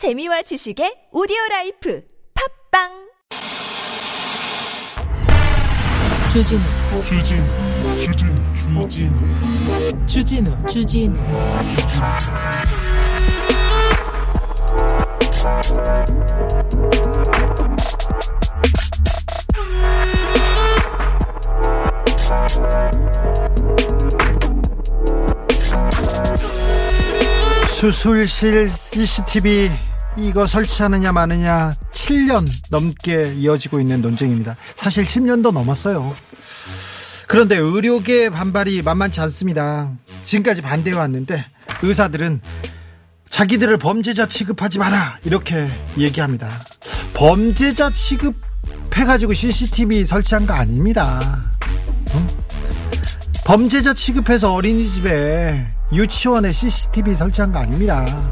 재미와 지식의 오디오 라이프 팝빵! 주진우. 주진우 주진우 주진우. 주진우 주진우. 수술실 CCTV 이거 설치하느냐 마느냐 7년 넘게 이어지고 있는 논쟁입니다. 사실 10년도 넘었어요. 그런데 의료계 반발이 만만치 않습니다. 지금까지 반대해 왔는데 의사들은 자기들을 범죄자 취급하지 마라 이렇게 얘기합니다. 범죄자 취급해가지고 CCTV 설치한 거 아닙니다. 어? 범죄자 취급해서 어린이집에 유치원에 CCTV 설치한 거 아닙니다.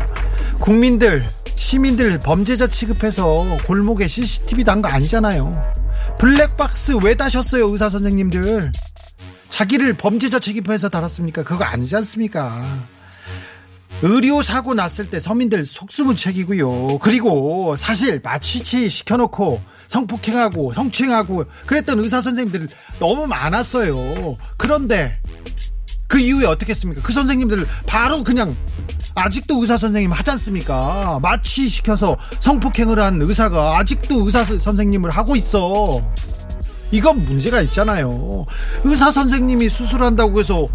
국민들, 시민들 범죄자 취급해서 골목에 CCTV 단 거 아니잖아요. 블랙박스 왜 다셨어요, 의사 선생님들? 자기를 범죄자 취급해서 달았습니까? 그거 아니지 않습니까? 의료 사고 났을 때 서민들 속수무책이고요. 그리고 사실 마취치 시켜놓고 성폭행하고 성추행하고 그랬던 의사 선생님들 너무 많았어요. 그런데 그 이후에 어떻게 했습니까? 그 선생님들 바로 그냥 아직도 의사 선생님 하지 않습니까? 마취 시켜서 성폭행을 한 의사가 아직도 의사 선생님을 하고 있어. 이건 문제가 있잖아요. 의사 선생님이 수술한다고 해서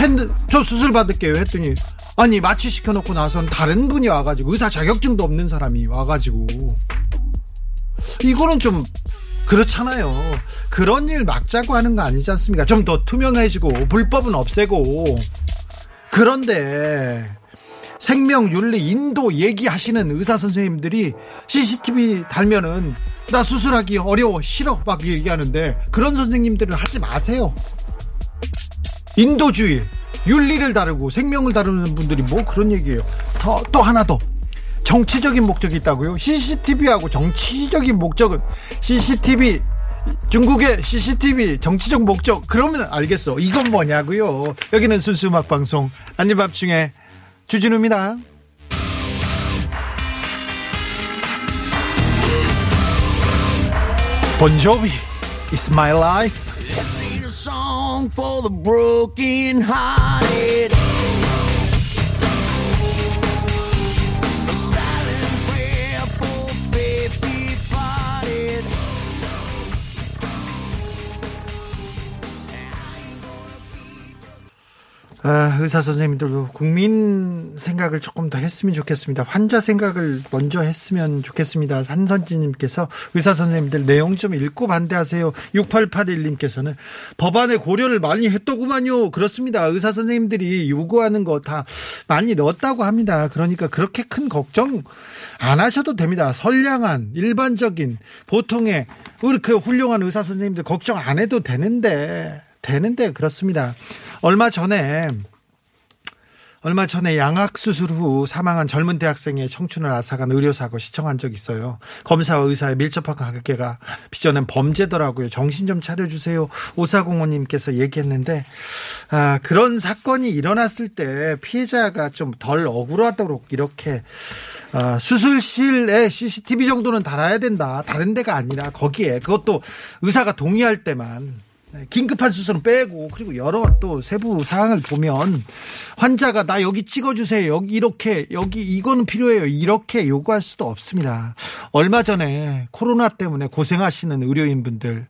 했는 저 수술 받을게요 했더니 아니 마취 시켜 놓고 나선 다른 분이 와가지고 의사 자격증도 없는 사람이 와가지고 이거는 좀 그렇잖아요. 그런 일 막자고 하는 거 아니지 않습니까? 좀 더 투명해지고 불법은 없애고 그런데 생명 윤리 인도 얘기하시는 의사 선생님들이 CCTV 달면은 나 수술하기 어려워 싫어 막 얘기하는데 그런 선생님들은 하지 마세요. 인도주의 윤리를 다루고 생명을 다루는 분들이 뭐 그런 얘기예요. 더, 또 하나 더. 정치적인 목적이 있다고요? CCTV하고 정치적인 목적은 CCTV 중국의 CCTV 정치적 목적 그러면 알겠어. 이건 뭐냐고요? 여기는 순수 음악 방송 안니밥 중에 주진우입니다. 본조비 It's my life. Sing a song for the broken hearted. 아, 의사 선생님들도 국민 생각을 조금 더 했으면 좋겠습니다. 환자 생각을 먼저 했으면 좋겠습니다. 산선지님께서 의사 선생님들 내용 좀 읽고 반대하세요. 6881님께서는 법안에 고려를 많이 했더구만요. 그렇습니다. 의사 선생님들이 요구하는 거 다 많이 넣었다고 합니다. 그러니까 그렇게 큰 걱정 안 하셔도 됩니다. 선량한 일반적인 보통의 이렇게 훌륭한 의사 선생님들 걱정 안 해도 되는데 되는데 그렇습니다. 얼마 전에 얼마 전에 양악 수술 후 사망한 젊은 대학생의 청춘을 앗아간 의료사고 시청한 적 있어요. 검사와 의사의 밀접한 관계가 빚어낸 범죄더라고요. 정신 좀 차려주세요. 오사공호님께서 얘기했는데 아, 그런 사건이 일어났을 때 피해자가 좀 덜 억울하도록 이렇게 아, 수술실에 CCTV 정도는 달아야 된다. 다른 데가 아니라 거기에 그것도 의사가 동의할 때만 네, 긴급한 수술은 빼고 그리고 여러 또 세부 사항을 보면 환자가 나 여기 찍어주세요. 여기 이렇게 여기 이거는 필요해요. 이렇게 요구할 수도 없습니다. 얼마 전에 코로나 때문에 고생하시는 의료인분들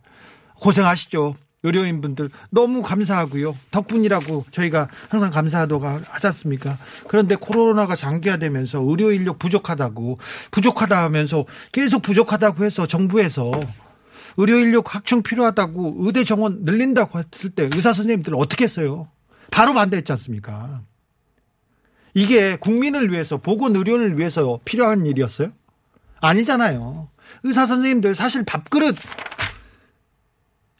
고생하시죠. 의료인분들 너무 감사하고요. 덕분이라고 저희가 항상 감사하다고 하지 않습니까? 그런데 코로나가 장기화되면서 의료 인력 부족하다고 부족하다 하면서 계속 부족하다고 해서 정부에서 의료 인력 확충 필요하다고 의대 정원 늘린다고 했을 때 의사 선생님들은 어떻게 했어요? 바로 반대했지 않습니까? 이게 국민을 위해서 보건 의료를 위해서 필요한 일이었어요? 아니잖아요. 의사 선생님들 사실 밥그릇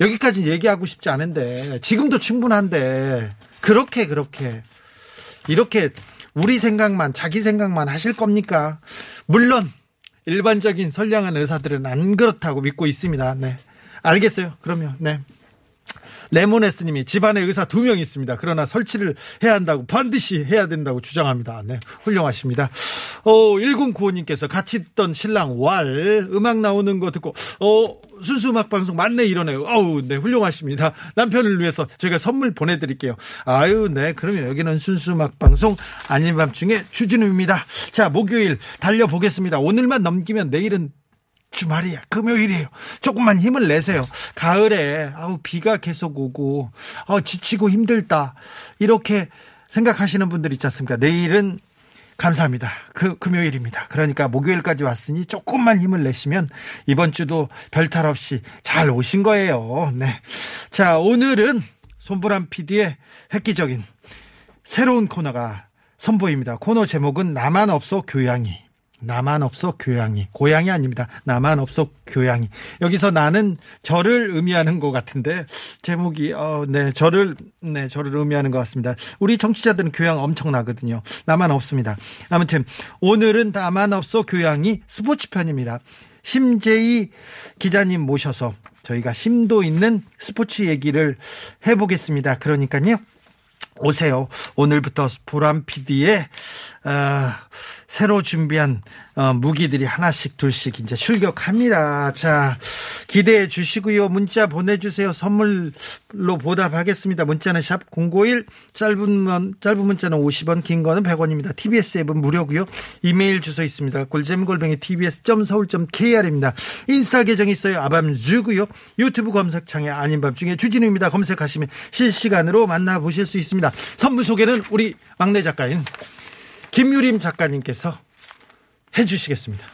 여기까지 얘기하고 싶지 않은데 지금도 충분한데 그렇게 그렇게 이렇게 우리 생각만 자기 생각만 하실 겁니까? 물론 일반적인 선량한 의사들은 안 그렇다고 믿고 있습니다. 네. 알겠어요. 그러면, 네. 레모네스님이 집안에 의사 두 명 있습니다. 그러나 설치를 해야 한다고 반드시 해야 된다고 주장합니다. 네, 훌륭하십니다. 어, 1095님께서 같이 있던 신랑 왈 음악 나오는 거 듣고 어 순수 음악 방송 맞네 이러네요. 어우, 네, 훌륭하십니다. 남편을 위해서 저희가 선물 보내드릴게요. 아유, 네, 그러면 여기는 순수 음악 방송 아닌 밤중에 주진우입니다. 자, 목요일 달려보겠습니다. 오늘만 넘기면 내일은 주말이야. 금요일이에요. 조금만 힘을 내세요. 가을에 아우 비가 계속 오고 아 지치고 힘들다. 이렇게 생각하시는 분들 있지 않습니까? 내일은 감사합니다. 그 금요일입니다. 그러니까 목요일까지 왔으니 조금만 힘을 내시면 이번 주도 별탈 없이 잘 오신 거예요. 네. 자, 오늘은 손보람 PD의 획기적인 새로운 코너가 선보입니다. 코너 제목은 나만 없어 교양이. 나만 없어 교양이. 고양이 아닙니다. 나만 없어 교양이. 여기서 나는 저를 의미하는 것 같은데 제목이 어, 네, 저를 네, 저를 의미하는 것 같습니다. 우리 정치자들은 교양 엄청나거든요. 나만 없습니다. 아무튼 오늘은 나만 없어 교양이 스포츠 편입니다. 심재희 기자님 모셔서 저희가 심도 있는 스포츠 얘기를 해보겠습니다. 그러니까요. 오세요. 오늘부터 보람 PD의 어, 새로 준비한 어, 무기들이 하나씩 둘씩 이제 출격합니다. 자, 기대해 주시고요. 문자 보내주세요. 선물로 보답하겠습니다. 문자는 샵 051, 짧은, 문, 짧은 문자는 50원, 긴 거는 100원입니다. TBS 앱은 무료고요. 이메일 주소 있습니다. 골잼골뱅이 tbs.서울.kr입니다. 인스타 계정 있어요. 아밤주고요. 유튜브 검색창에 아닌 밤 중에 주진우입니다. 검색하시면 실시간으로 만나보실 수 있습니다. 선물 소개는 우리 막내 작가인 김유림 작가님께서 해주시겠습니다.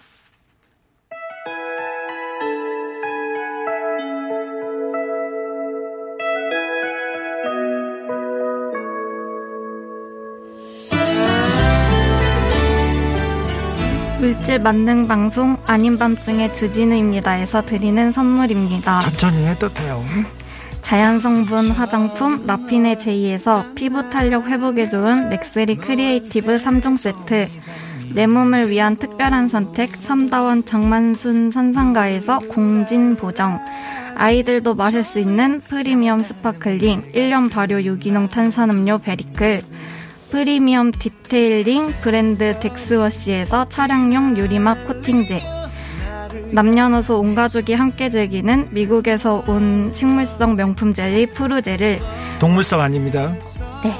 물질 만능 방송 아닌 밤중에 주진우입니다에서 드리는 선물입니다. 천천히 해도 돼요. 자연 성분 화장품 라피네 제이에서 피부 탄력 회복에 좋은 렉스리 크리에이티브 3종 세트. 내 몸을 위한 특별한 선택 삼다원 장만순 산상가에서 공진 보정. 아이들도 마실 수 있는 프리미엄 sparkling 1년 발효 유기농 탄산음료 베리클. 프리미엄 detailing 브랜드 덱스워시에서 차량용 유리막 코팅제 남녀노소 온 가족이 함께 즐기는 미국에서 온 식물성 명품 젤리 푸르제를 동물성 아닙니다. 네,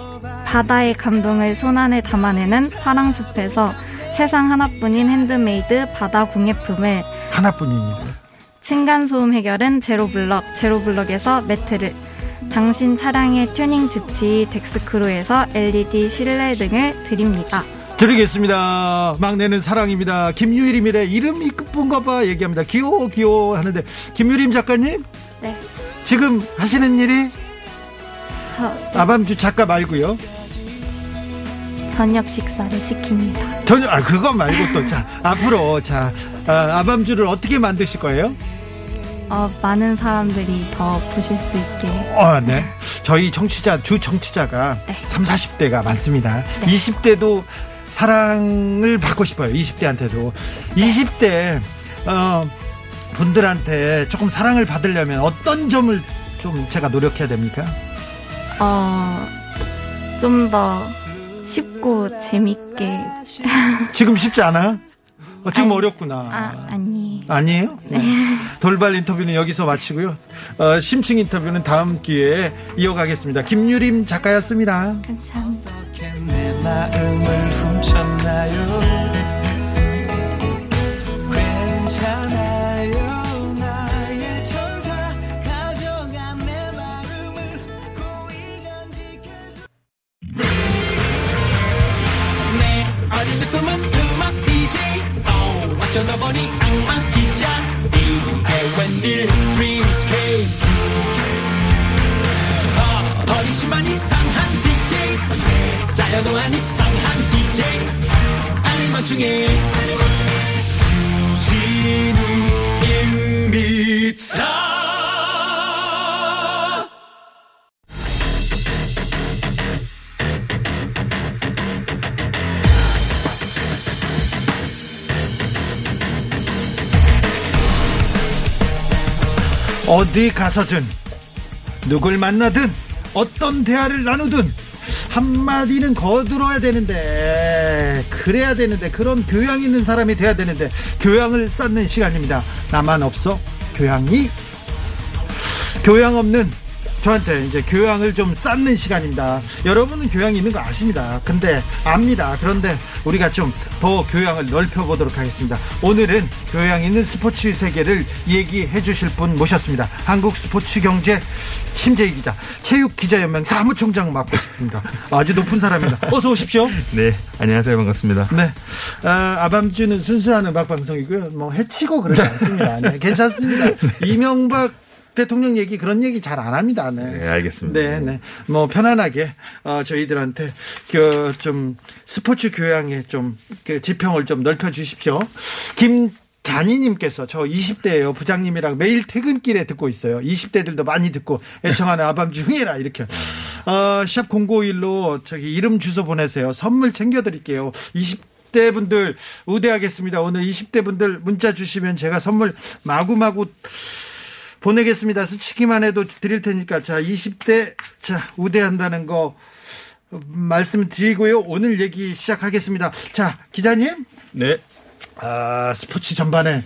바다의 감동을 손안에 담아내는 파랑숲에서 세상 하나뿐인 핸드메이드 바다 공예품을 하나뿐입니다. 층간소음 해결은 제로블럭 제로블럭에서 매트를 당신 차량의 튜닝 주치 덱스크루에서 LED 실내 등을 드립니다. 드리겠습니다. 막내는 사랑입니다. 김유일임이래. 이름이 이쁜가 봐 얘기합니다. 귀여워 귀여워 하는데 김유림 작가님 네, 지금 하시는 일이 저 아밤주 작가 말고요. 저녁 식사를 시킵니다. 전혀 아 그거 말고 또 자 앞으로 자 아, 아밤주를 어떻게 만드실 거예요? 어, 많은 사람들이 더 보실 수 있게 어, 네. 저희 청취자, 주 청취자가 네. 3, 40대가 많습니다. 네. 20대도 사랑을 받고 싶어요. 20대한테도. 20대, 어, 분들한테 조금 사랑을 받으려면 어떤 점을 좀 제가 노력해야 됩니까? 어, 좀 더 쉽고 재밌게 지금 쉽지 않아? 어, 지금 아니, 어렵구나. 아 아니 아니에요? 네. 돌발 인터뷰는 여기서 마치고요. 어, 심층 인터뷰는 다음 기회에 이어가겠습니다. 김유림 작가였습니다. 감사합니다. 내 마음을 훔쳤나요? 괜찮아요 나의 천사. 가져간 내 마음을 고이 간직해줘. 내 어린 꿈은 음악 DJ 어, 어쩌다 보니 악마 기자 이게 웬일 안 이상한 DJ. 아닌 것 중에. 주진우입니다 어디 가서든 누굴 만나든 어떤 대화를 나누든 한마디는 거들어야 되는데 그래야 되는데 그런 교양 있는 사람이 돼야 되는데 교양을 쌓는 시간입니다. 나만 없어 교양이 교양 없는 저한테 이제 교양을 좀 쌓는 시간입니다. 여러분은 교양이 있는 거 아십니다. 근데 압니다. 그런데 우리가 좀 더 교양을 넓혀 보도록 하겠습니다. 오늘은 교양 있는 스포츠 세계를 얘기해 주실 분 모셨습니다. 한국 스포츠 경제 심재희 기자, 체육 기자 연맹 사무총장 맡고 있습니다. 아주 높은 사람입니다. 어서 오십시오. 네, 안녕하세요. 반갑습니다. 네. 아, 아밤주는 순수한 음악 방송이고요. 뭐 해치고 그러지 않습니다. 네, 괜찮습니다. 이명박 대통령 얘기 그런 얘기 잘 안 합니다. 네. 네, 알겠습니다. 네, 네. 뭐 편안하게 어, 저희들한테 그 좀 스포츠 교양에 좀그 지평을 좀 넓혀 주십시오. 김 단이님께서 저 20대예요. 부장님이랑 매일 퇴근길에 듣고 있어요. 20대들도 많이 듣고 애청하는 아밤주 흥해라 이렇게. 어, 샵 0951로 저기 이름 주소 보내세요. 선물 챙겨드릴게요. 20대 분들 우대하겠습니다. 오늘 20대 분들 문자 주시면 제가 선물 마구마구 보내겠습니다. 스치기만 해도 드릴 테니까 자 20대 자 우대한다는 거 말씀드리고요. 오늘 얘기 시작하겠습니다. 자 기자님 네. 아, 스포츠 전반에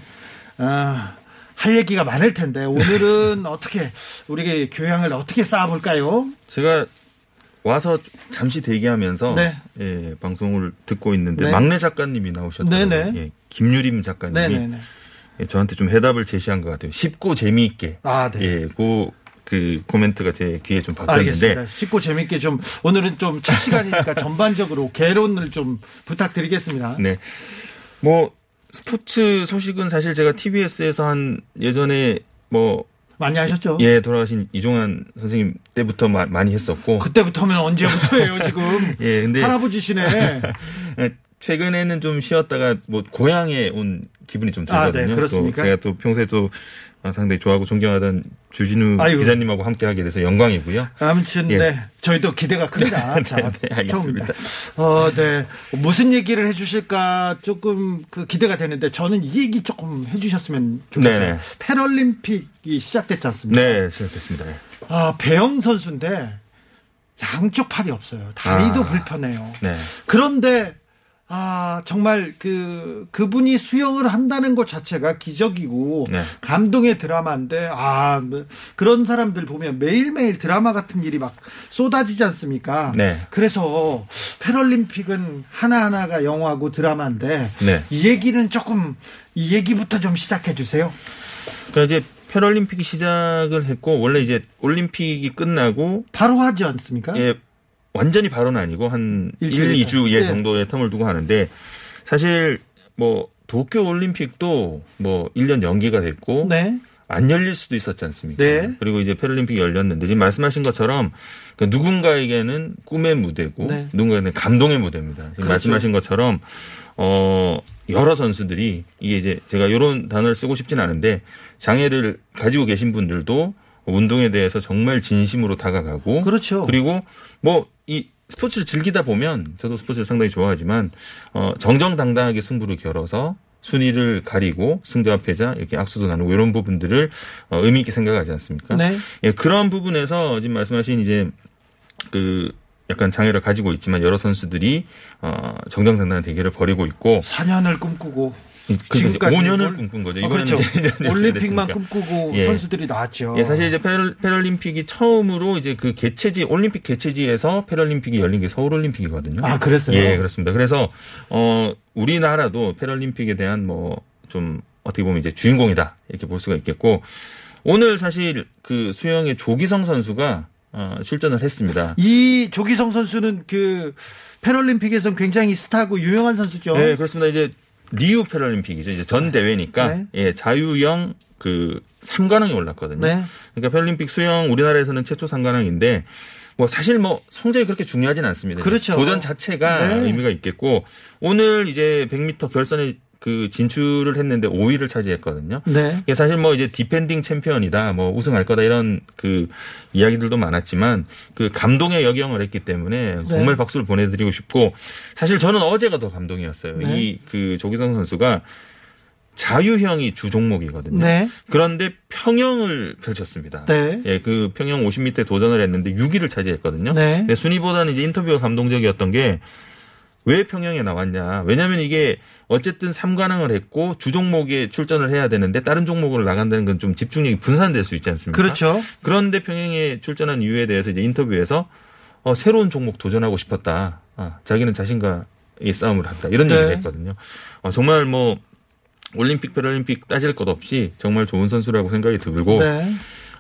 아, 할 얘기가 많을 텐데 오늘은 어떻게 우리 교양을 어떻게 쌓아볼까요? 제가 와서 잠시 대기하면서 네. 예, 방송을 듣고 있는데 네. 막내 작가님이 나오셨더라고요. 네네. 예, 김유림 작가님이 네네네. 예, 저한테 좀 해답을 제시한 것 같아요. 쉽고 재미있게. 아, 네. 예, 그, 그 코멘트가 제 귀에 좀 박혔는데 알겠습니다. 쉽고 재밌게 좀 오늘은 좀 첫 시간이니까 전반적으로 개론을 좀 부탁드리겠습니다. 네. 뭐 스포츠 소식은 사실 제가 TBS에서 한 예전에 뭐 많이 하셨죠? 예, 돌아가신 이종환 선생님 때부터 마- 많이 했었고 그때부터면 언제부터예요 지금? 예, 근데 할아버지시네. 예, 최근에는 좀 쉬었다가 뭐 고향에 온 기분이 좀 아, 들거든요. 네, 그렇습니까? 또 제가 또 평소에 또 상당히 좋아하고 존경하던 주진우 아이고. 기자님하고 함께 하게 돼서 영광이고요. 아무튼 예. 네 저희도 기대가 큽니다. 네, 자, 네, 알겠습니다. 어, 네 무슨 얘기를 해주실까 조금 그 기대가 되는데 저는 이 얘기 조금 해주셨으면 좋겠어요. 네네. 패럴림픽이 시작됐지 않습니까? 네, 시작됐습니다. 예. 아 배영 선수인데 양쪽 팔이 없어요. 다리도 아. 불편해요. 네. 그런데 아 정말 그 그분이 수영을 한다는 것 자체가 기적이고 네. 감동의 드라마인데 아뭐 그런 사람들 보면 매일매일 드라마 같은 일이 막 쏟아지지 않습니까? 네. 그래서 패럴림픽은 하나하나가 영화고 드라마인데 네. 이 얘기는 조금 이 얘기부터 좀 시작해 주세요. 그러니까 이제 패럴림픽이 시작을 했고 원래 이제 올림픽이 끝나고 바로 하지 않습니까? 예, 완전히 바로는 아니고 한 일주일 1, 2주 예 네. 정도의 텀을 두고 하는데 사실 뭐 도쿄 올림픽도 뭐 1년 연기가 됐고 네. 안 열릴 수도 있었지 않습니까? 네. 그리고 이제 패럴림픽이 열렸는데 지금 말씀하신 것처럼 그 누군가에게는 꿈의 무대고 네. 누군가에게는 감동의 무대입니다. 지금 그렇죠. 말씀하신 것처럼 어 여러 선수들이 이게 이제 제가 이런 단어를 쓰고 싶진 않은데 장애를 가지고 계신 분들도 운동에 대해서 정말 진심으로 다가가고 그렇죠. 그리고 뭐 이 스포츠를 즐기다 보면 저도 스포츠를 상당히 좋아하지만 어 정정당당하게 승부를 겨뤄서 순위를 가리고 승자와 패자 이렇게 악수도 나누고 이런 부분들을 어, 의미 있게 생각하지 않습니까? 네. 예, 그런 부분에서 지금 말씀하신 이제 그 약간 장애를 가지고 있지만 여러 선수들이 어 정정당당한 대결을 벌이고 있고 4년을 꿈꾸고 그 지금까지 5년을 올- 꿈꾼 거죠. 어, 그렇죠. 이제 1년이 올림픽만. 꿈꾸고 예. 선수들이 나왔죠. 예, 사실 이제 패럴, 패럴림픽이 처음으로 이제 그 개최지 올림픽 개최지에서 패럴림픽이 열린 게 서울올림픽이거든요. 아, 그랬어요? 예, 그렇습니다. 그래서 어 우리나라도 패럴림픽에 대한 뭐 좀 어떻게 보면 이제 주인공이다 이렇게 볼 수가 있겠고 오늘 사실 그 수영의 조기성 선수가 어, 출전을 했습니다. 이 조기성 선수는 그 패럴림픽에선 굉장히 스타고 유명한 선수죠. 네, 그렇습니다. 이제 리우 패럴림픽이죠. 이제 전 대회니까 네. 예, 자유형 그 3관왕이 올랐거든요. 네. 그러니까 패럴림픽 수영 우리나라에서는 최초 3관왕인데 뭐 사실 뭐 성적이 그렇게 중요하진 않습니다. 그렇죠. 도전 자체가 네. 의미가 있겠고 오늘 이제 100m 결선에 그 진출을 했는데 5위를 차지했거든요. 네. 이게 사실 뭐 이제 디펜딩 챔피언이다, 뭐 우승할 거다 이런 그 이야기들도 많았지만 그 감동의 역영을 했기 때문에 정말 박수를 보내드리고 싶고 사실 저는 어제가 더 감동이었어요. 네. 이그 조기성 선수가 자유형이 주 종목이거든요. 네. 그런데 평영을 펼쳤습니다. 네. 예, 그 평영 50m 도전을 했는데 6위를 차지했거든요. 네. 근데 순위보다는 이제 인터뷰가 감동적이었던 게 왜 평영에 나왔냐. 왜냐하면 이게 어쨌든 삼관왕을 했고 주 종목에 출전을 해야 되는데 다른 종목으로 나간다는 건 좀 집중력이 분산될 수 있지 않습니까? 그렇죠. 그런데 평영에 출전한 이유에 대해서 이제 인터뷰에서 어, 새로운 종목 도전하고 싶었다. 아, 자기는 자신과 이 싸움을 한다. 이런 네. 얘기를 했거든요. 어, 정말 뭐 올림픽, 패럴림픽 따질 것 없이 정말 좋은 선수라고 생각이 들고 네.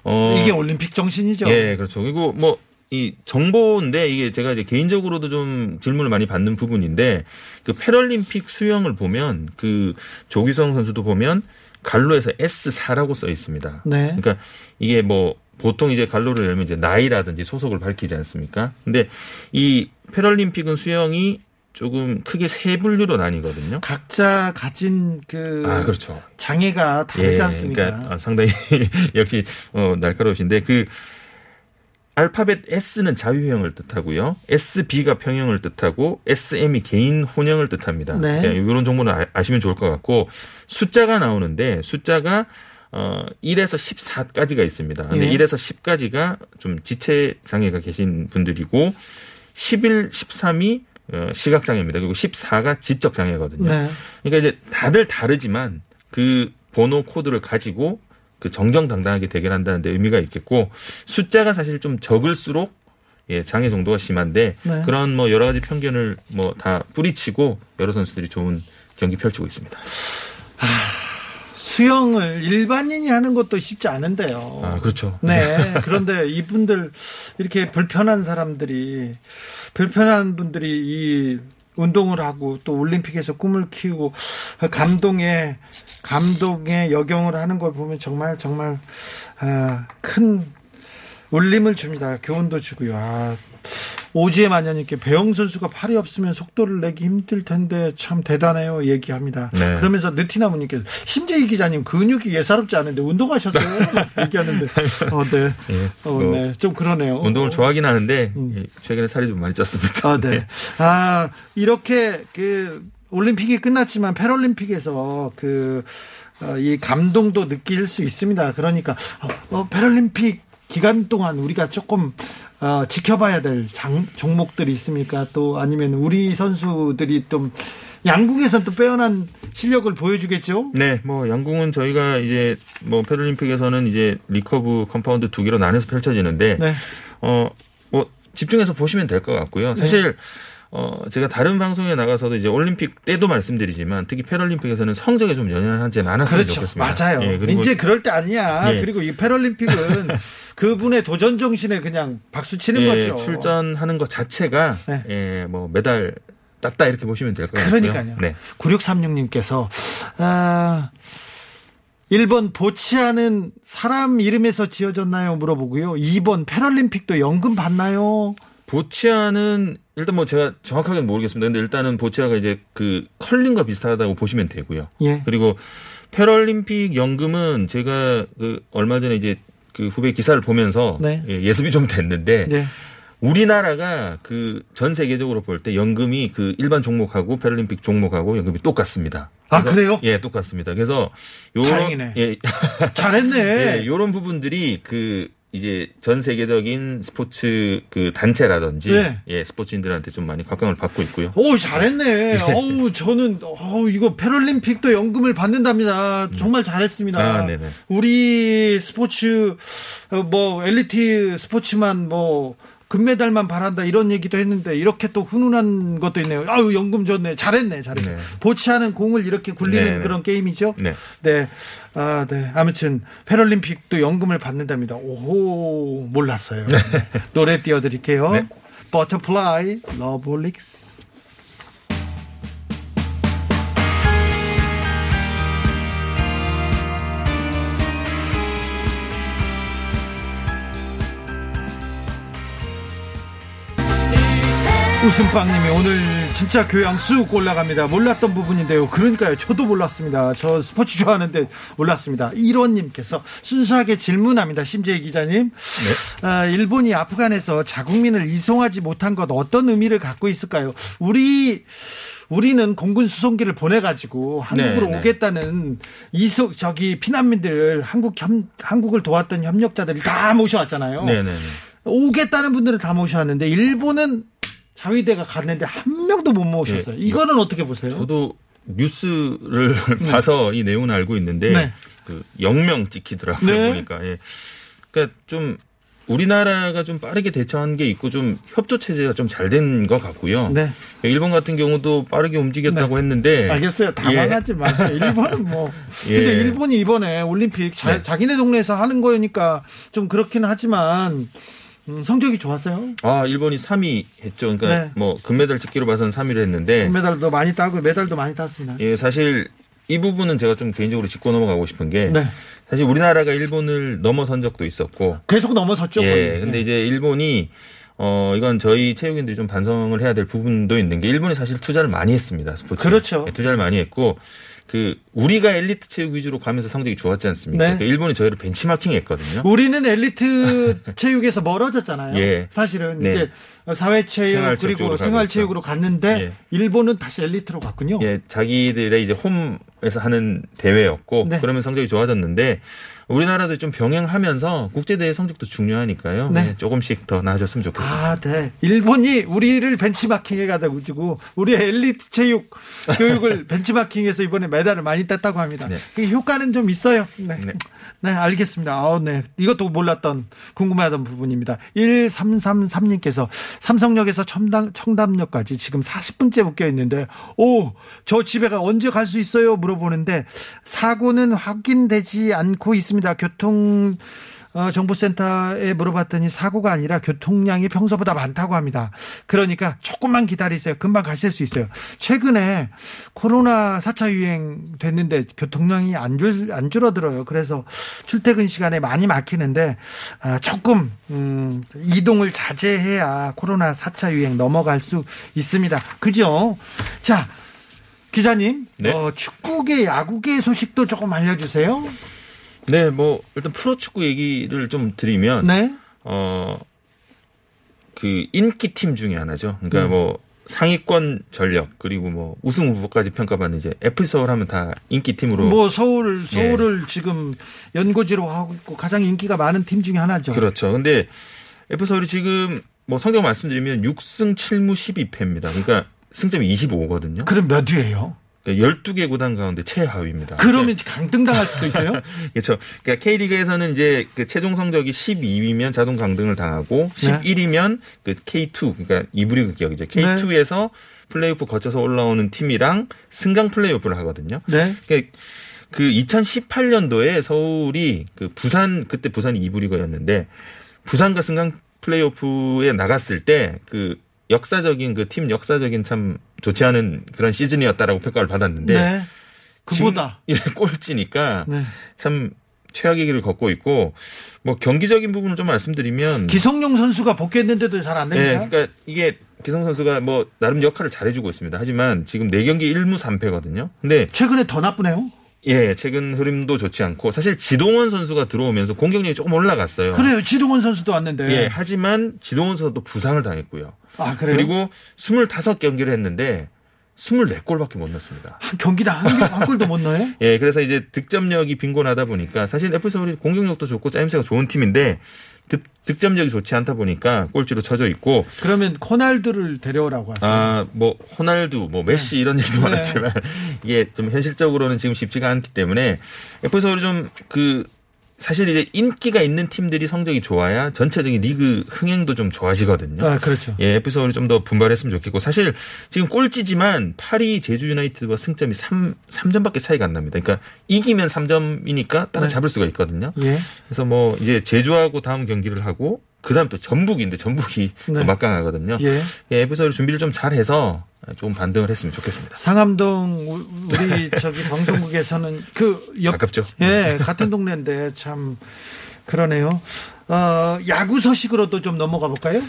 어, 이게 올림픽 정신이죠. 예, 그렇죠. 그리고 뭐, 이 정보인데 이게 제가 이제 개인적으로도 좀 질문을 많이 받는 부분인데 그 패럴림픽 수영을 보면 그 조기성 선수도 보면 갈로에서 S4라고 써 있습니다. 네. 그러니까 이게 뭐 보통 이제 갈로를 열면 이제 나이라든지 소속을 밝히지 않습니까? 근데 이 패럴림픽은 수영이 조금 크게 세 분류로 나뉘거든요. 각자 가진 그 아, 그렇죠. 장애가 다르지 않습니까? 그러니까 아, 상당히 역시 어, 날카로우신데 그 알파벳 S는 자유형을 뜻하고요. SB가 평형을 뜻하고 SM이 개인 혼형을 뜻합니다. 네. 이런 정보는 아- 아시면 좋을 것 같고 숫자가 나오는데 숫자가 어 1에서 14까지가 있습니다. 근데 예. 1에서 10까지가 좀 지체 장애가 계신 분들이고 11, 13이 어, 시각 장애입니다. 그리고 14가 지적 장애거든요. 네. 그러니까 이제 다들 다르지만 그 번호 코드를 가지고 그 정정당당하게 대결한다는 데 의미가 있겠고 숫자가 사실 좀 적을수록 예, 장애 정도가 심한데 네. 그런 뭐 여러 가지 편견을 뭐 다 뿌리치고 여러 선수들이 좋은 경기 펼치고 있습니다. 수영을 일반인이 하는 것도 쉽지 않은데요. 아, 그렇죠. 네. 그런데 이분들 이렇게 불편한 사람들이 불편한 분들이 이 운동을 하고 또 올림픽에서 꿈을 키우고 감동의 감동의 여경을 하는 걸 보면 정말 정말 아, 큰 울림을 줍니다. 교훈도 주고요. 아, 오지혜 마녀님께 배영 선수가 팔이 없으면 속도를 내기 힘들 텐데 참 대단해요. 얘기합니다. 네. 그러면서 느티나무님께서 심재희 기자님 근육이 예사롭지 않은데 운동하셨어요? 얘기하는데 어, 네. 예, 어, 뭐 네. 좀 그러네요. 운동을 좋아하긴 하는데 음. 예, 최근에 살이 좀 많이 쪘습니다. 아, 네. 아, 이렇게 그 올림픽이 끝났지만 패럴림픽에서 그, 어, 이 감동도 느낄 수 있습니다. 그러니까, 어, 어, 패럴림픽 기간 동안 우리가 조금, 어, 지켜봐야 될 장, 종목들이 있습니까? 또 아니면 우리 선수들이 좀 양궁에서 또 빼어난 실력을 보여주겠죠? 네, 뭐 양궁은 저희가 이제 뭐 패럴림픽에서는 이제 리커브 컴파운드 두 개로 나눠서 펼쳐지는데 네. 어, 뭐 집중해서 보시면 될 것 같고요. 사실 어, 제가 다른 방송에 나가서도 이제 올림픽 때도 말씀드리지만 특히 패럴림픽에서는 성적에 좀 연연하지 않았으면 그렇죠. 좋겠습니다. 맞아요. 예, 그리고 이제 그럴 때 아니야. 예. 그리고 이 패럴림픽은 그분의 도전 정신에 그냥 박수 치는 예, 거죠. 출전하는 것 자체가 네. 예, 뭐 메달 땄다 이렇게 보시면 될 것 같고요. 그러니까요. 네. 9636님께서 아 1번 보치아는 사람 이름에서 지어졌나요? 물어보고요. 2번 패럴림픽도 연금 받나요? 보치아는 일단 뭐 제가 정확하게는 모르겠습니다. 근데 일단은 보치아가 이제 그 컬링과 비슷하다고 보시면 되고요. 예. 그리고 패럴림픽 연금은 제가 그 얼마 전에 이제 그 후배 기사를 보면서 네. 예, 예습이 좀 됐는데 네. 우리나라가 그 전 세계적으로 볼 때 연금이 그 일반 종목하고 패럴림픽 종목하고 연금이 똑같습니다. 아, 그래요? 예, 똑같습니다. 그래서 요런 다행이네. 예, 잘했네. 예, 요런 부분들이 그 이제 전 세계적인 스포츠 그 단체라든지 네. 예, 스포츠인들한테 좀 많이 각광을 받고 있고요. 오, 잘했네. 어우, 저는, 어우, 이거 패럴림픽도 연금을 받는답니다. 정말 잘했습니다. 아. 우리 스포츠, 어, 뭐, 엘리트 스포츠만 뭐, 금메달만 바란다 이런 얘기도 했는데 이렇게 또 훈훈한 것도 있네요. 아유 연금 좋네. 잘했네, 잘했네. 네. 보치하는 공을 이렇게 굴리는 네, 네. 그런 게임이죠. 네. 네. 아, 네. 아무튼 패럴림픽도 연금을 받는답니다. 오호, 몰랐어요. 노래 띄워드릴게요. 네. Butterfly, 러브홀릭스. 웃음빵님이 오늘 진짜 교양 쑥 올라갑니다. 몰랐던 부분인데요. 그러니까요. 저도 몰랐습니다. 저 스포츠 좋아하는데 몰랐습니다. 1호님께서 순수하게 질문합니다. 심재희 기자님. 아, 일본이 아프간에서 자국민을 이송하지 못한 것 어떤 의미를 갖고 있을까요? 우리 우리는 공군 수송기를 보내가지고 한국으로 네, 네. 오겠다는 이속 저기 피난민들 한국 협 한국을 도왔던 협력자들이 다 모셔왔잖아요. 네네네. 오겠다는 분들은 다 모셔왔는데 일본은 자위대가 갔는데 한 명도 못 모셨어요. 예. 이거는 어떻게 보세요? 저도 뉴스를 봐서 이 내용은 알고 있는데 네. 그 영명 찍히더라고요 네. 보니까. 예. 그러니까 좀 우리나라가 좀 빠르게 대처한 게 있고 좀 협조 체제가 좀 잘 된 것 같고요. 네. 일본 같은 경우도 빠르게 움직였다고 했는데 알겠어요. 당황하지 마세요. 일본은 뭐. 예. 근데 일본이 이번에 올림픽 자, 네. 자기네 동네에서 하는 거니까 좀 그렇긴 하지만 음, 성적이 좋았어요. 아 일본이 3위 했죠. 그러니까 네. 뭐 금메달 찍기로 봐서는 3위를 했는데 금메달도 많이 따고 메달도 많이 땄습니다. 예 사실 이 부분은 제가 좀 개인적으로 짚고 넘어가고 싶은 게 네. 사실 우리나라가 일본을 넘어선 적도 있었고 계속 넘어섰죠. 예. 거의. 근데 네. 이제 일본이 어 이건 저희 체육인들이 좀 반성을 해야 될 부분도 있는 게 일본이 사실 투자를 많이 했습니다. 스포츠. 그렇죠. 투자를 많이 했고 그 우리가 엘리트 체육 위주로 가면서 성적이 좋았지 않습니까? 네. 그 일본이 저희를 벤치마킹했거든요. 우리는 엘리트 체육에서 멀어졌잖아요. 예. 사실은 네. 이제 사회 체육 생활체육 그리고 쪽으로 가고 생활 체육으로 갔는데 예. 일본은 다시 엘리트로 갔군요. 예, 자기들의 이제 홈에서 하는 대회였고 네. 그러면 성적이 좋아졌는데 우리나라도 좀 병행하면서 국제 대회 성적도 중요하니까요. 네. 네, 조금씩 더 나아졌으면 좋겠습니다. 아, 네. 일본이 우리를 benchmarking해 가지고 우리 엘리트 체육 교육을 벤치마킹해서 이번에 메달을 많이 땄다고 합니다. 네. 그 효과는 좀 있어요. 네. 네. 네, 알겠습니다. 아, 네. 이것도 몰랐던 궁금해하던 부분입니다. 1333님께서 삼성역에서 청담, 청담역까지 지금 40분째 묶여 있는데, 오, 저 집에 가 언제 갈 수 있어요? 물어보는데, 사고는 확인되지 않고 있습니다. 교통, 어, 정보센터에 물어봤더니 사고가 아니라 교통량이 평소보다 많다고 합니다. 그러니까 조금만 기다리세요. 금방 가실 수 있어요. 최근에 코로나 4차 유행 됐는데 교통량이 안, 줄, 안 줄어들어요. 그래서 출퇴근 시간에 많이 막히는데 아, 조금 음, 이동을 자제해야 코로나 4차 유행 넘어갈 수 있습니다. 그죠? 자, 기자님, 네. 어, 축구계, 야구계 소식도 조금 알려주세요. 네, 뭐 일단 프로축구 얘기를 좀 드리면 네. 어, 그 인기 팀 중에 하나죠. 음. 그러니까 뭐 상위권 전력 그리고 뭐 우승 후보까지 평가받는 이제 FC 서울 하면 다 인기 팀으로 뭐 서울 예. 서울을 지금 연고지로 하고 있고 가장 인기가 많은 팀 중에 하나죠. 그렇죠. 근데 FC 서울이 지금 뭐 성적 말씀드리면 6승 7무 12패입니다. 그러니까 승점이 25거든요. 그럼 몇 위예요? 12개 구단 가운데 최하위입니다. 그러면 강등 당할 수도 있어요. 그렇죠. 그러니까 K리그에서는 이제 그 최종 성적이 12위면 자동 강등을 당하고 네. 11위면 그 K2 그러니까 2부 리그 기억이죠. K2에서 플레이오프 거쳐서 올라오는 팀이랑 승강 플레이오프를 하거든요. 네. 그러니까 그 2018년도에 서울이 그 부산 그때 부산이 2부 리그였는데 부산과 승강 플레이오프에 나갔을 때 그 역사적인 그 팀 역사적인 참 좋지 않은 그런 시즌이었다라고 평가를 받았는데 네. 그보다. 예, 꼴찌니까 네. 참 최악의 길을 걷고 있고 뭐 경기적인 부분을 좀 말씀드리면 기성용 선수가 복귀했는데도 잘안 예, 됩니다. 그러니까 이게 기성 선수가 뭐 나름 역할을 잘해주고 있습니다. 하지만 지금 4경기 1무 3패거든요. 근데 최근에 더 나쁘네요. 예, 최근 흐름도 좋지 않고 사실 지동원 선수가 들어오면서 공격력이 조금 올라갔어요. 그래요. 지동원 선수도 왔는데. 예, 하지만 지동원 선수도 부상을 당했고요. 아. 그리고 25경기를 했는데 24골밖에 못 넣었습니다. 한 경기당 한, 경- 한 골도 못 넣어요? 예, 그래서 이제 득점력이 빈곤하다 보니까 사실 FC 서울이 공격력도 좋고 짜임새가 좋은 팀인데 득, 득점력이 좋지 않다 보니까 꼴찌로 쳐져 있고 그러면 코날두를 데려오라고 하세요. 아, 뭐 호날두, 뭐 메시 이런 얘기도 네. 많았지만 이게 좀 현실적으로는 지금 쉽지가 않기 때문에 FC 서울이 좀그 사실 이제 인기가 있는 팀들이 성적이 좋아야 전체적인 리그 흥행도 좀 좋아지거든요. 아, 그렇죠. 예, FC 서울이 좀 더 분발했으면 좋겠고 사실 지금 꼴찌지만 파리 제주 유나이티드와 승점이 3 3점밖에 차이가 안 납니다. 그러니까 이기면 3점이니까 따라잡을 수가 있거든요. 예. 그래서 뭐 이제 제주하고 다음 경기를 하고 그다음 또 전북인데 전북이 네. 또 막강하거든요. 예. 예, 서울이 준비를 좀 잘해서 좀 반등을 했으면 좋겠습니다. 상암동 우- 우리 저기 방송국에서는 그 옆, 가깝죠. 예, 같은 동네인데 참 그러네요. 어, 야구 소식으로도 좀 넘어가 볼까요?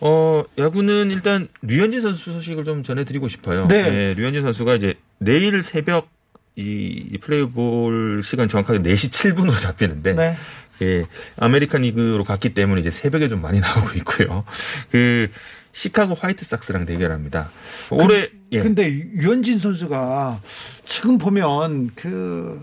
어, 야구는 일단 류현진 선수 소식을 좀 전해드리고 싶어요. 네. 류현진 선수가 이제 내일 새벽 이 플레이볼 시간 정확하게 4시 7분으로 잡히는데 네. 예, 아메리칸 리그로 갔기 때문에 이제 새벽에 좀 많이 나오고 있고요. 그 시카고 화이트삭스랑 대결합니다. 올해 예. 근데 류현진 선수가 지금 보면 그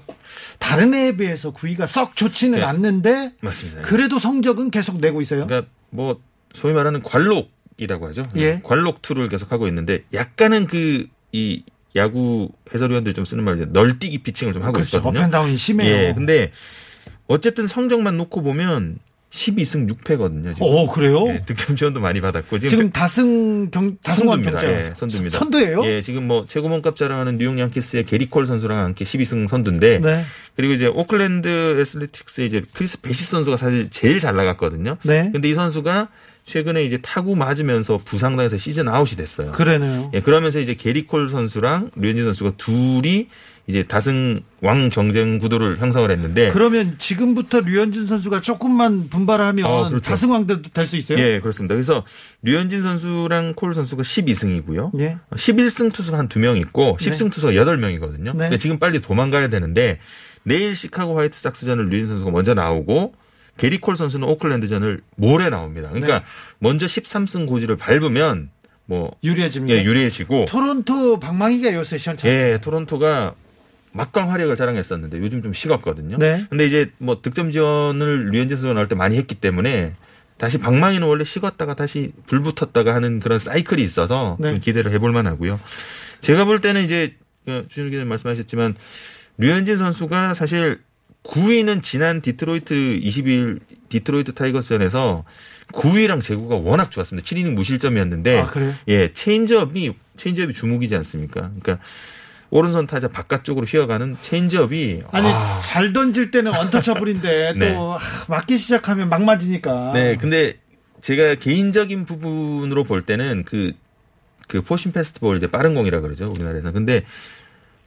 다른 해에 비해서 구위가 썩 좋지는 네. 않는데 맞습니다. 그래도 성적은 계속 내고 있어요. 그러니까 뭐 소위 말하는 관록이라고 하죠. 예. 관록 투를 계속 하고 있는데 약간은 그 이 야구 해설위원들이 좀 쓰는 말이 죠. 널뛰기 피칭을 좀 하고 그렇죠. 있거든요. up and down이 심해요. 예. 근데 어쨌든 성적만 놓고 보면 12승 6패거든요. 지금. 오 그래요? 예, 득점 지원도 많이 받았고 지금, 지금 다승 경 다승원 선두입니다. 예, 선두입니다. 선두예요? 예, 지금 뭐 최고 몸값 자랑하는 뉴욕 양키스의 게릿 콜 선수랑 함께 12승 선두인데 네. 그리고 이제 오클랜드 애슬레틱스의 이제 크리스 배싯 선수가 사실 제일 잘 나갔거든요. 네. 근데 이 선수가 최근에 이제 타구 맞으면서 부상당해서 시즌 아웃이 됐어요. 그러네요. 예, 그러면서 이제 게릿 콜 선수랑 류현진 선수가 둘이 이제 다승 왕 경쟁 구도를 형성을 했는데 그러면 지금부터 류현진 선수가 조금만 분발하면 어, 그렇죠. 다승 왕도 될 수 있어요? 예, 그렇습니다. 그래서 류현진 선수랑 콜 선수가 12승이고요. 예. 11승 투수가 한 두 명 있고 10승 투수가 8명이거든요. 네. 그러니까 지금 빨리 도망가야 되는데 내일 시카고 화이트삭스전을 류현진 선수가 먼저 나오고 게리콜 선수는 오클랜드전을 모레 나옵니다. 그러니까 네. 먼저 13승 고지를 밟으면 뭐 유리해집니다. 예, 유리해지고 토론토 방망이가 요새 시원찮. 예, 토론토가 막강 활약을 자랑했었는데 요즘 좀 식었거든요. 네. 근데 이제 뭐 득점 지원을 류현진 선수가 나올 때 많이 했기 때문에 다시 방망이는 원래 식었다가 다시 불 붙었다가 하는 그런 사이클이 있어서 네. 좀 기대를 해볼 만하고요. 제가 볼 때는 이제 주준 기자님 말씀하셨지만 류현진 선수가 사실 9위는 지난 디트로이트 20일 디트로이트 타이거스전에서 구위랑 제구가 워낙 좋았습니다. 7이닝 무실점이었는데 아, 그래요? 예, 체인지업이 체인지업이 주무기이지 않습니까? 그러니까 오른손 타자 바깥쪽으로 휘어가는 체인지업이 아니 아, 잘 던질 때는 untouchable인데 네. 또 아, 맞기 시작하면 막 맞으니까. 네, 근데 제가 개인적인 부분으로 볼 때는 그, 그 four-seam fastball 이제 빠른 공이라 그러죠, 우리나라에서. 근데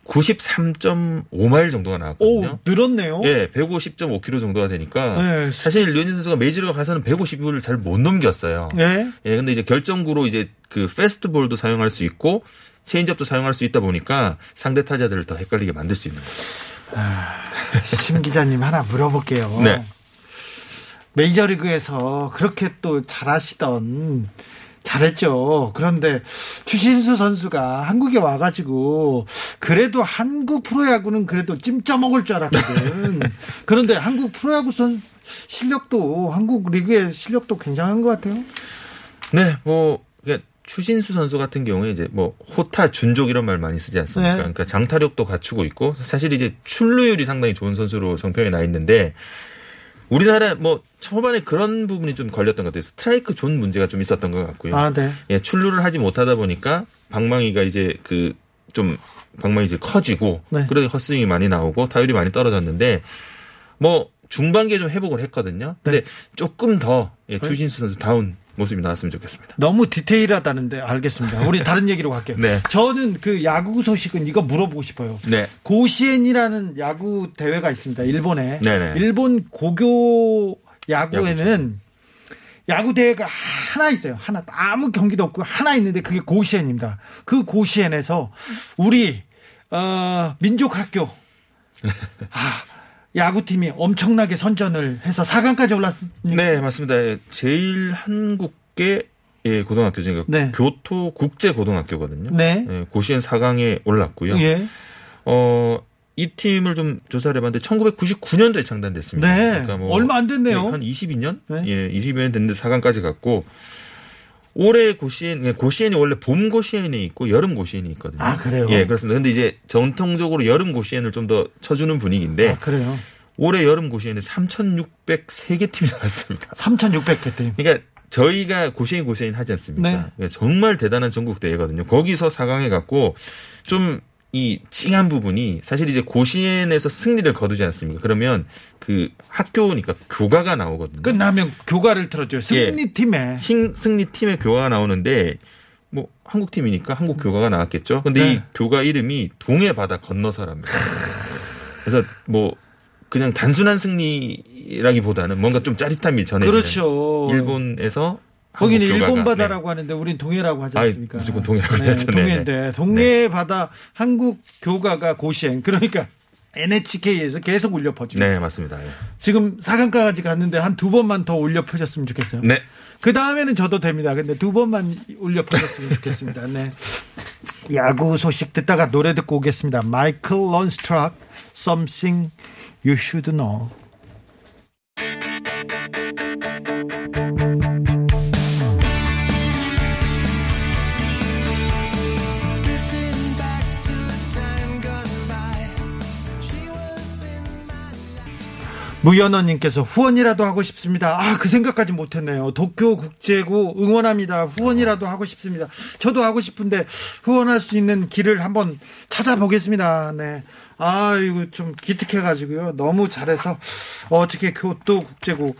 93.5마일 정도가 오 나왔거든요. 늘었네요. 예, 150.5km 정도가 되니까 네. 사실 류현진 선수가 메이저리그 가서는 150을 잘 못 넘겼어요. 네. 예, 근데 이제 결정구로 이제 그 fastball도 사용할 수 있고 체인지업도 사용할 수 있다 보니까 상대 타자들을 더 헷갈리게 만들 수 있는 거죠. 심 기자님 하나 물어볼게요. 네. 메이저리그에서 그렇게 또 잘하시던 잘했죠. 그런데 추신수 선수가 한국에 와가지고 그래도 한국 프로야구는 그래도 찜쪄 먹을 줄 알았거든. 그런데 한국 프로야구 선 실력도 한국 리그의 실력도 굉장한 것 같아요. 네, 뭐 추신수 선수 같은 경우에 이제 뭐 호타 준족 이런 말 많이 쓰지 않습니까? 네. 그러니까 장타력도 갖추고 있고 사실 이제 출루율이 상당히 좋은 선수로 정평에 나 있는데 우리나라 뭐 초반에 그런 부분이 좀 걸렸던 것 같아요. 스트라이크 존 문제가 좀 있었던 것 같고요. 아, 네. 예, 출루를 하지 못하다 보니까 방망이가 이제 그 좀 방망이 이제 커지고 네. 그래서 헛스윙이 많이 나오고 타율이 많이 떨어졌는데 뭐 중반기에 좀 회복을 했거든요. 근데 네. 조금 더 예, 추신수 선수 다운 모습이 나왔으면 좋겠습니다. 너무 디테일하다는데 알겠습니다. 우리 다른 얘기로 갈게요. 네. 저는 그 야구 소식은 이거 물어보고 싶어요. 네. 고시엔이라는 야구 대회가 있습니다. 일본에. 네네. 일본 고교 야구에는 야구 대회가 하나 있어요. 하나 아무 경기도 없고 하나 있는데 그게 고시엔입니다. 그 고시엔에서 우리 어, 민족 학교 아, 야구팀이 엄청나게 선전을 해서 4강까지 올랐습니다. 네, 맞습니다. 예, 제일 한국계 예, 고등학교 중에 네. 교토 국제 고등학교거든요. 네. 예, 고시엔 4강에 올랐고요. 예. 어, 이 팀을 좀 조사를 해봤는데 1999년도에 창단됐습니다. 네. 얼마 안 됐네요. 예, 한 22년? 네. 예, 22년 됐는데 4강까지 갔고 올해 고시엔, 예, 고시엔이 원래 봄 고시엔이 있고 여름 고시엔이 있거든요. 아, 그래요? 예, 그렇습니다. 근데 이제 전통적으로 여름 고시엔을 좀 더 쳐주는 분위기인데 아, 그래요. 올해 여름 고시엔에 3,603개 팀이 나왔습니다. 3,600개 팀. 그러니까 저희가 고시엔 고시엔 하지 않습니까? 네. 그러니까 정말 대단한 전국 대회거든요. 거기서 4강에 갔고 좀 이 찡한 부분이 사실 이제 고시엔에서 승리를 거두지 않습니까? 그러면 그 학교니까 교가가 나오거든요. 끝나면 교가를 틀어줘요. 승리팀에. 신- 승리팀의 교가가 나오는데 뭐 한국 팀이니까 한국 교가가 나왔겠죠. 근데 이 네. 교가 이름이 동해 바다 건너서랍니다. 그래서 뭐 그냥 단순한 승리라기보다는 뭔가 좀 짜릿함이 전해지는 그렇죠. 일본에서 거기는 일본. 바다라고 하는데 우린 동해라고 하지 않습니까? 무조건 동해라고 해야죠. 네, 동해인데 동해 바다 한국 교가가 고시행 그러니까 NHK에서 계속 올려 퍼지고 네, 맞습니다. 예. 지금 사강가까지 갔는데 한 두 번만 더 올려 퍼졌으면 좋겠어요. 네. 그 다음에는 저도 됩니다. 근데 두 번만 올려 퍼졌으면 좋겠습니다. 네. 야구 소식 듣다가 노래 듣고 오겠습니다. 마이클 런스트락, Something You Should Know. 무연어님께서 후원이라도 하고 싶습니다. 아, 그 생각까지 못했네요. 도쿄 국제구 응원합니다. 후원이라도 하고 싶습니다. 저도 하고 싶은데 후원할 수 있는 길을 한번 찾아보겠습니다. 네. 아, 이거 좀 기특해가지고요. 너무 잘해서 어떻게 교토 국제구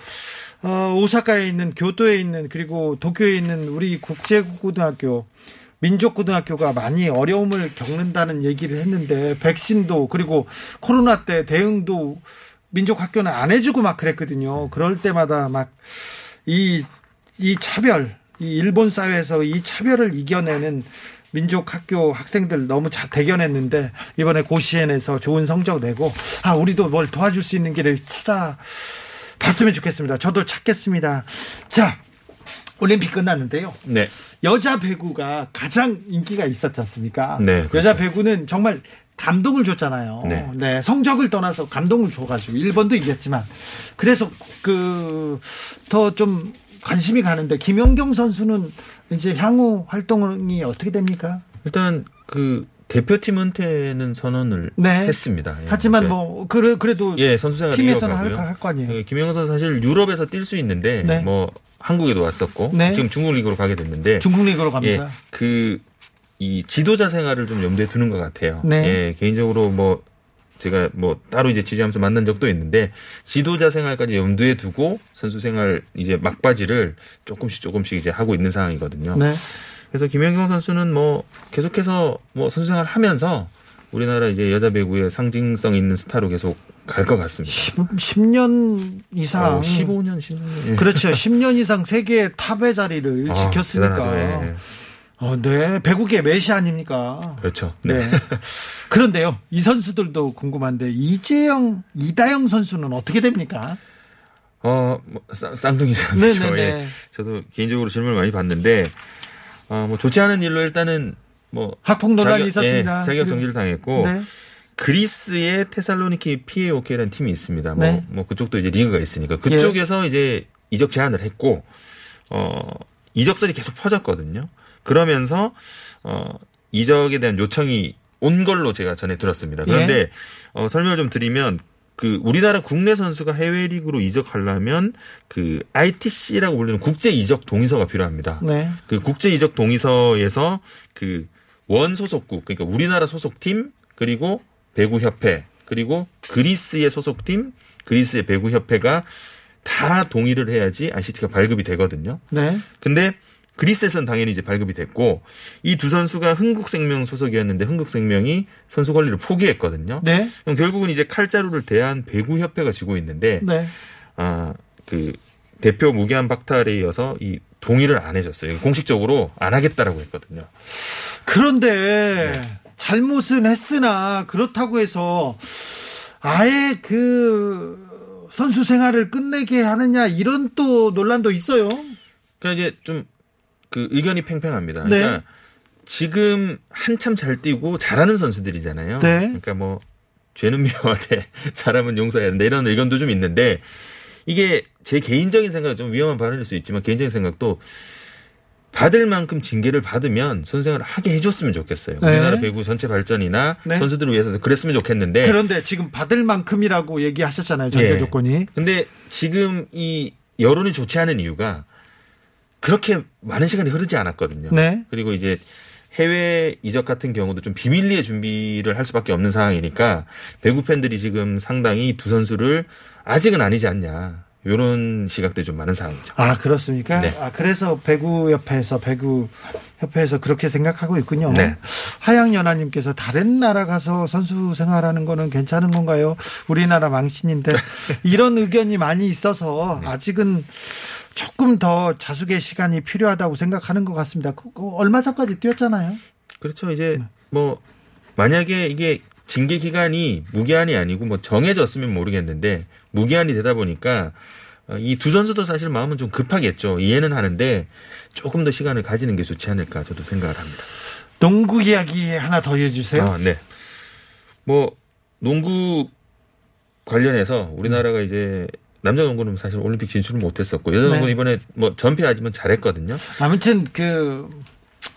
어, 오사카에 있는 교토에 있는 그리고 도쿄에 있는 우리 국제고등학교 민족고등학교가 많이 어려움을 겪는다는 얘기를 했는데 백신도 그리고 코로나 때 대응도 민족 학교는 안 해주고 막 그랬거든요. 그럴 때마다 막 이 이 차별, 이 일본 사회에서 이 차별을 이겨내는 민족 학교 학생들 너무 잘 대견했는데 이번에 고시엔에서 좋은 성적 내고 아 우리도 뭘 도와줄 수 있는 길을 찾아 봤으면 좋겠습니다. 저도 찾겠습니다. 자 올림픽 끝났는데요. 네. 여자 배구가 가장 인기가 있었지 않습니까? 네, 그렇죠. 여자 배구는 정말 감동을 줬잖아요. 네. 성적을 떠나서 감동을 줘가지고 일본도 이겼지만 그래서 그 더 좀 관심이 가는데 김연경 선수는 이제 향후 활동이 어떻게 됩니까? 일단 그 대표팀 은퇴는 선언을 네. 했습니다. 예. 하지만 뭐 그래 그래도 예, 선수 생활 팀에서는. 할, 할거 아니에요. 예, 김영선 선수 사실 유럽에서 뛸 수 있는데 네. 뭐 한국에도 왔었고 네. 지금 중국 리그로 가게 됐는데 중국 리그로 예, 갑니다. 그 이 지도자 생활을 좀 염두에 두는 것 같아요. 네. 예, 개인적으로 뭐 제가 뭐 따로 이제 지지하면서 만난 적도 있는데 지도자 생활까지 염두에 두고 선수 생활 이제 막바지를 조금씩 조금씩 이제 하고 있는 상황이거든요. 네. 그래서 김연경 선수는 뭐 계속해서 뭐 선수 생활 하면서 우리나라 이제 여자 배구의 상징성 있는 스타로 계속 갈 것 같습니다. 10 년 이상 어, 15년, 16년. 그렇죠. 10년 이상 세계 탑의 자리를 아, 지켰으니까. 대단하죠. 예. 어, 네. 배구계 메시 아닙니까? 그렇죠. 네. 그런데요, 이 선수들도 궁금한데, 이재영, 이다영 선수는 어떻게 됩니까? 어, 뭐, 쌍- 쌍둥이잖아요. 네네네. 예. 저도 개인적으로 질문을 많이 받는데, 어, 뭐, 좋지 않은 일로 일단은, 뭐. 학폭 논란이 자격- 있었습니다. 예, 자격 정지를 당했고, 네. 그리스의 테살로니키 PAOK라는 팀이 있습니다. 뭐, 네. 뭐, 그쪽도 이제 리그가 있으니까. 그쪽에서 이제 이적 제안을 했고, 어, 이적설이 계속 퍼졌거든요. 그러면서, 어, 이적에 대한 요청이 온 걸로 제가 전에 들었습니다. 그런데, 예. 어, 설명을 좀 드리면, 그 우리나라 국내 선수가 해외 리그로 이적하려면 그 ITC라고 불리는 국제 이적 동의서가 필요합니다. 네. 그 국제 이적 동의서에서 그 원 소속국 그러니까 우리나라 소속팀 그리고 배구 협회 그리고 그리스의 소속팀 그리스의 배구 협회가 다 동의를 해야지 ICT가 발급이 되거든요. 네. 근데 그리스에서는 당연히 이제 발급이 됐고 이 두 선수가 흥국생명 소속이었는데 흥국생명이 선수 권리를 포기했거든요. 네. 그럼 결국은 이제 칼자루를 대한 배구 협회가 지고 있는데 네. 아그 대표 무기한 박탈에 이어서 이 동의를 안 해줬어요. 공식적으로 안 하겠다라고 했거든요. 그런데, 네. 잘못은 했으나, 그렇다고 해서, 아예 그, 선수 생활을 끝내게 하느냐, 이런 또 논란도 있어요. 그러니까 이제 좀 그 의견이 팽팽합니다. 네. 그러니까 지금 한참 잘 뛰고 잘하는 선수들이잖아요. 네. 그러니까 뭐 죄는 미워하되 사람은 용서해야 된다 이런 의견도 좀 있는데 이게 제 개인적인 생각은 좀 위험한 발언일 수 있지만 개인적인 생각도 받을 만큼 징계를 받으면 선생을 하게 해줬으면 좋겠어요. 네. 우리나라 배구 전체 발전이나 네. 선수들을 위해서 그랬으면 좋겠는데 그런데 지금 받을 만큼이라고 얘기하셨잖아요. 전제 예. 조건이. 근데 지금 이 여론이 좋지 않은 이유가 그렇게 많은 시간이 흐르지 않았거든요. 네. 그리고 이제 해외 이적 같은 경우도 좀 비밀리에 준비를 할 수밖에 없는 상황이니까 배구 팬들이 지금 상당히 두 선수를 아직은 아니지 않냐. 요런 시각들이 좀 많은 상황이죠. 아, 그렇습니까? 네. 아, 그래서 배구 협회에서, 배구 협회에서 그렇게 생각하고 있군요. 네. 하양연아님께서 다른 나라 가서 선수 생활하는 거는 괜찮은 건가요? 우리나라 망신인데. 이런 의견이 많이 있어서 네. 아직은 조금 더 자숙의 시간이 필요하다고 생각하는 것 같습니다. 그- 그 얼마 전까지 뛰었잖아요. 그렇죠. 이제 뭐 만약에 이게 징계 기간이 무기한이 아니고 뭐 정해졌으면 모르겠는데 무기한이 되다 보니까 어, 이두 선수도 사실 마음은 좀 급하겠죠. 이해는 하는데 조금 더 시간을 가지는 게 좋지 않을까 저도 생각을 합니다. 농구 이야기 하나 더 해주세요. 아, 네. 뭐 농구 관련해서 우리나라가 이제 남자 농구는 사실 올림픽 진출을 못했었고 여자 네. 농구는 이번에 뭐 전패하지만 잘했거든요. 아무튼 그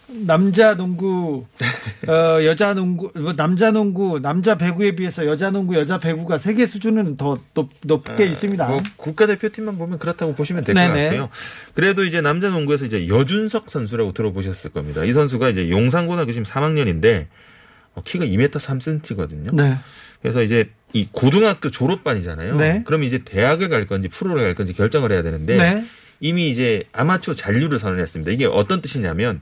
남자 농구 어 여자 농구 뭐 남자 농구 남자 배구에 비해서 여자 농구 여자 배구가 세계 수준은 더 높, 높게 있습니다. 뭐 국가대표팀만 보면 그렇다고 보시면 될 것. 같고요. 그래도 이제 남자 농구에서 이제 여준석 선수라고 들어보셨을 겁니다. 이 선수가 이제 용산고등학교 지금 3학년인데 어, 키가 2m 3cm거든요. 네. 그래서 이제 이 고등학교 졸업반이잖아요. 네. 그럼 이제 대학을 갈 건지 프로를 갈 건지 결정을 해야 되는데 네. 이미 이제 아마추어 잔류를 선언했습니다. 이게 어떤 뜻이냐면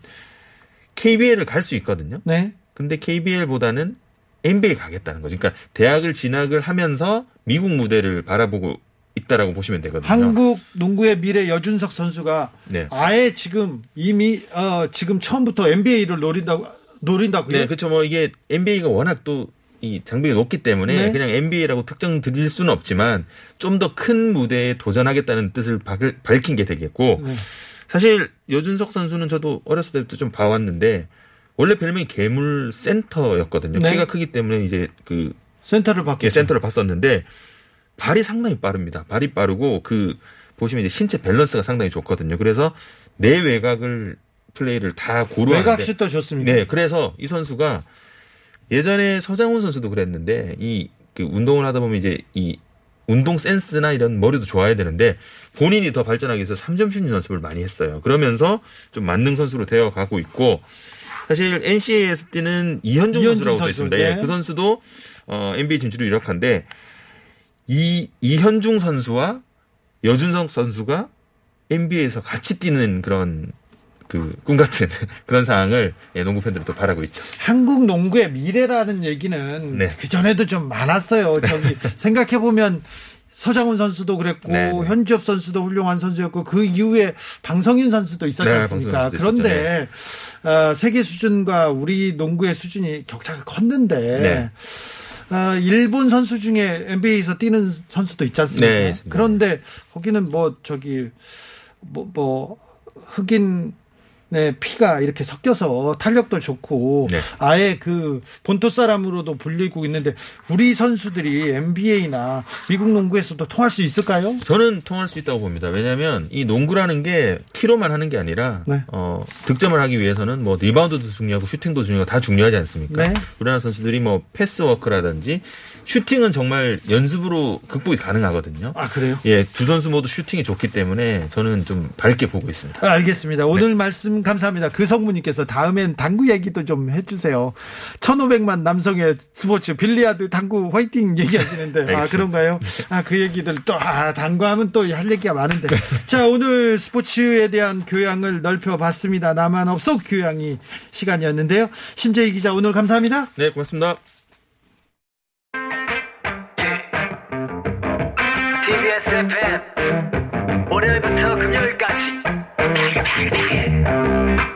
KBL을 갈 수 있거든요. 네. 근데 KBL보다는 NBA 가겠다는 거죠. 그러니까 대학을 진학을 하면서 미국 무대를 바라보고 있다라고 보시면 되거든요. 한국 농구의 미래 여준석 선수가 네. 아예 지금 이미 어 지금 처음부터 NBA를 노린다고 노린다고요? 네, 그렇죠. 뭐 이게 NBA가 워낙 또 이 장벽이 높기 때문에 네. 그냥 NBA라고 특정 드릴 수는 없지만 좀 더 큰 무대에 도전하겠다는 뜻을 밝- 밝힌 게 되겠고 네. 사실 여준석 선수는 저도 어렸을 때부터 좀 봐왔는데 원래 별명이 괴물 센터였거든요. 네. 키가 크기 때문에 이제 그 센터를 받게 예, 센터를 봤었는데 발이 상당히 빠릅니다. 발이 빠르고 그 보시면 이제 신체 밸런스가 상당히 좋거든요. 그래서 내 외곽을 플레이를 다 고루하는데 외곽슛도 좋습니다. 네, 그래서 이 선수가 예전에 서장훈 선수도 그랬는데 이 그 운동을 하다 보면 이제 이 운동 센스나 이런 머리도 좋아야 되는데 본인이 더 발전하기 위해서 3점 슛 연습을 많이 했어요. 그러면서 좀 만능 선수로 되어 가고 있고 사실 NCA에서 뛰는 이현중 이현중 선수라고 되어 있습니다. 네. 예, 그 선수도 어, NBA 진출이 유력한데 이 이현중 선수와 여준석 선수가 NBA에서 같이 뛰는 그런 그 꿈 같은 그런 상황을 예, 농구 팬들은 또 바라고 있죠. 한국 농구의 미래라는 얘기는 네. 그 전에도 좀 많았어요. 저기 생각해 보면 서장훈 선수도 그랬고 네, 네. 현주엽 선수도 훌륭한 선수였고 그 이후에 방성인 선수도 있었지 네, 않습니까? 방성인 선수도 그런데 어, 세계 수준과 우리 농구의 수준이 격차가 컸는데 네. 어, 일본 선수 중에 NBA에서 뛰는 선수도 있지 않습니까? 네. 그런데 거기는 뭐 저기 뭐, 뭐 흑인 네, 피가 이렇게 섞여서 탄력도 좋고 네. 아예 그 본토 사람으로도 불리고 있는데 우리 선수들이 NBA나 미국 농구에서도 통할 수 있을까요? 저는 통할 수 있다고 봅니다. 왜냐하면 이 농구라는 게 키로만 하는 게 아니라 네. 어, 득점을 하기 위해서는 뭐 리바운드도 중요하고 슈팅도 중요하고 다 중요하지 않습니까? 네. 우리나라 선수들이 뭐 패스워크라든지 슈팅은 정말 연습으로 극복이 가능하거든요. 아 그래요? 예, 두 선수 모두 슈팅이 좋기 때문에 저는 좀 밝게 보고 있습니다. 아, 알겠습니다. 오늘 말씀 감사합니다. 그 성무님께서 다음엔 당구 얘기도 좀 해주세요. 1,500만 남성의 스포츠 빌리아드 당구 화이팅 얘기하시는데 아. 그런가요? 아 그 얘기들 또 아, 당구하면 또 할 얘기가 많은데 자 오늘 스포츠에 대한 교양을 넓혀봤습니다. 나만 없어 교양이 시간이었는데요. 심재희 기자 오늘 감사합니다. 네, 고맙습니다. TBS FM 월요일부터 금요일까지.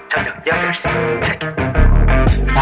저녁 8시. 체크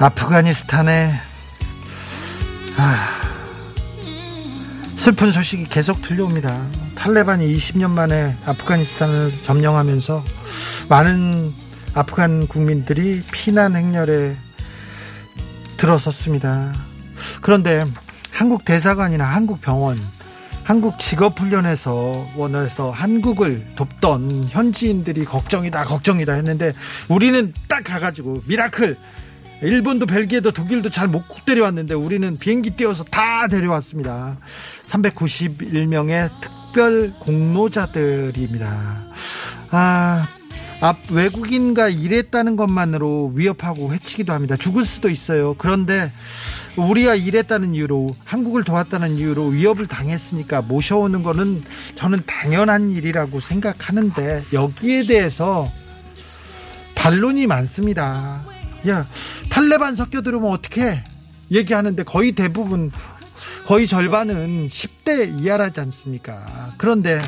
아프가니스탄에 아, 슬픈 소식이 계속 들려옵니다. 탈레반이 20년 만에 아프가니스탄을 점령하면서 많은 아프간 국민들이 피난 행렬에 들어섰습니다. 그런데 한국 대사관이나 한국 병원, 한국 직업훈련에서 원해서 한국을 돕던 현지인들이 걱정이다, 걱정이다 했는데 우리는 딱 가가지고 미라클 일본도 벨기에도 독일도 잘 못 데려왔는데 우리는 비행기 띄워서 다 데려왔습니다. 391명의 특별 공로자들입니다. 아, 앞 외국인과 일했다는 것만으로 위협하고 해치기도 합니다. 죽을 수도 있어요. 그런데 우리가 일했다는 이유로 한국을 도왔다는 이유로 위협을 당했으니까 모셔오는 거는 저는 당연한 일이라고 생각하는데 여기에 대해서 반론이 많습니다. 야, 탈레반 섞여 들어오면 어떻게 얘기하는데 거의 대부분 거의 절반은 10대 이하라지 않습니까? 그런데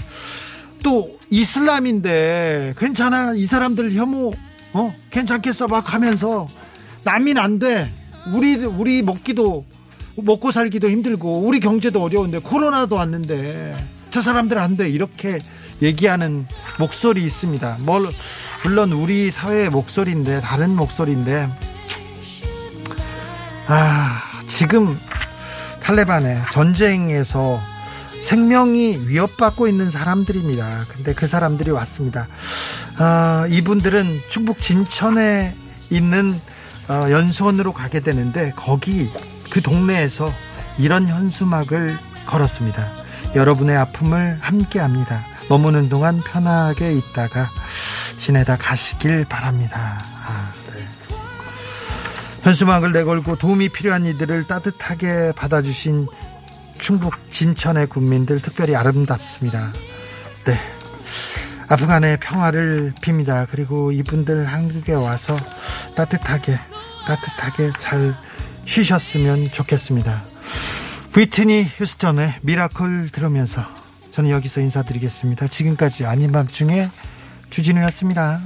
또 이슬람인데 괜찮아 이 사람들 혐오 어 괜찮겠어 막 하면서 남인 안 돼. 우리 우리 먹기도 먹고 살기도 힘들고 우리 경제도 어려운데 코로나도 왔는데 저 사람들 안 돼. 이렇게 얘기하는 목소리 있습니다. 뭘 물론 우리 사회의 목소리인데 다른 목소리인데 아 지금 탈레반의 전쟁에서 생명이 위협받고 있는 사람들입니다. 근데 그 사람들이 왔습니다. 아, 이분들은 충북 진천에 있는 어, 연수원으로 가게 되는데 거기 그 동네에서 이런 현수막을 걸었습니다. 여러분의 아픔을 함께합니다. 머무는 동안 편하게 있다가 지내다 가시길 바랍니다. 아, 네. 현수막을 내걸고 도움이 필요한 이들을 따뜻하게 받아주신 충북 진천의 국민들 특별히 아름답습니다. 네. 아프간의 평화를 빕니다. 그리고 이분들 한국에 와서 따뜻하게, 따뜻하게 잘 쉬셨으면 좋겠습니다. 휘트니 휴스턴의 미라클 들으면서 저는 여기서 인사드리겠습니다. 지금까지 아닌 밤중에 주진우였습니다.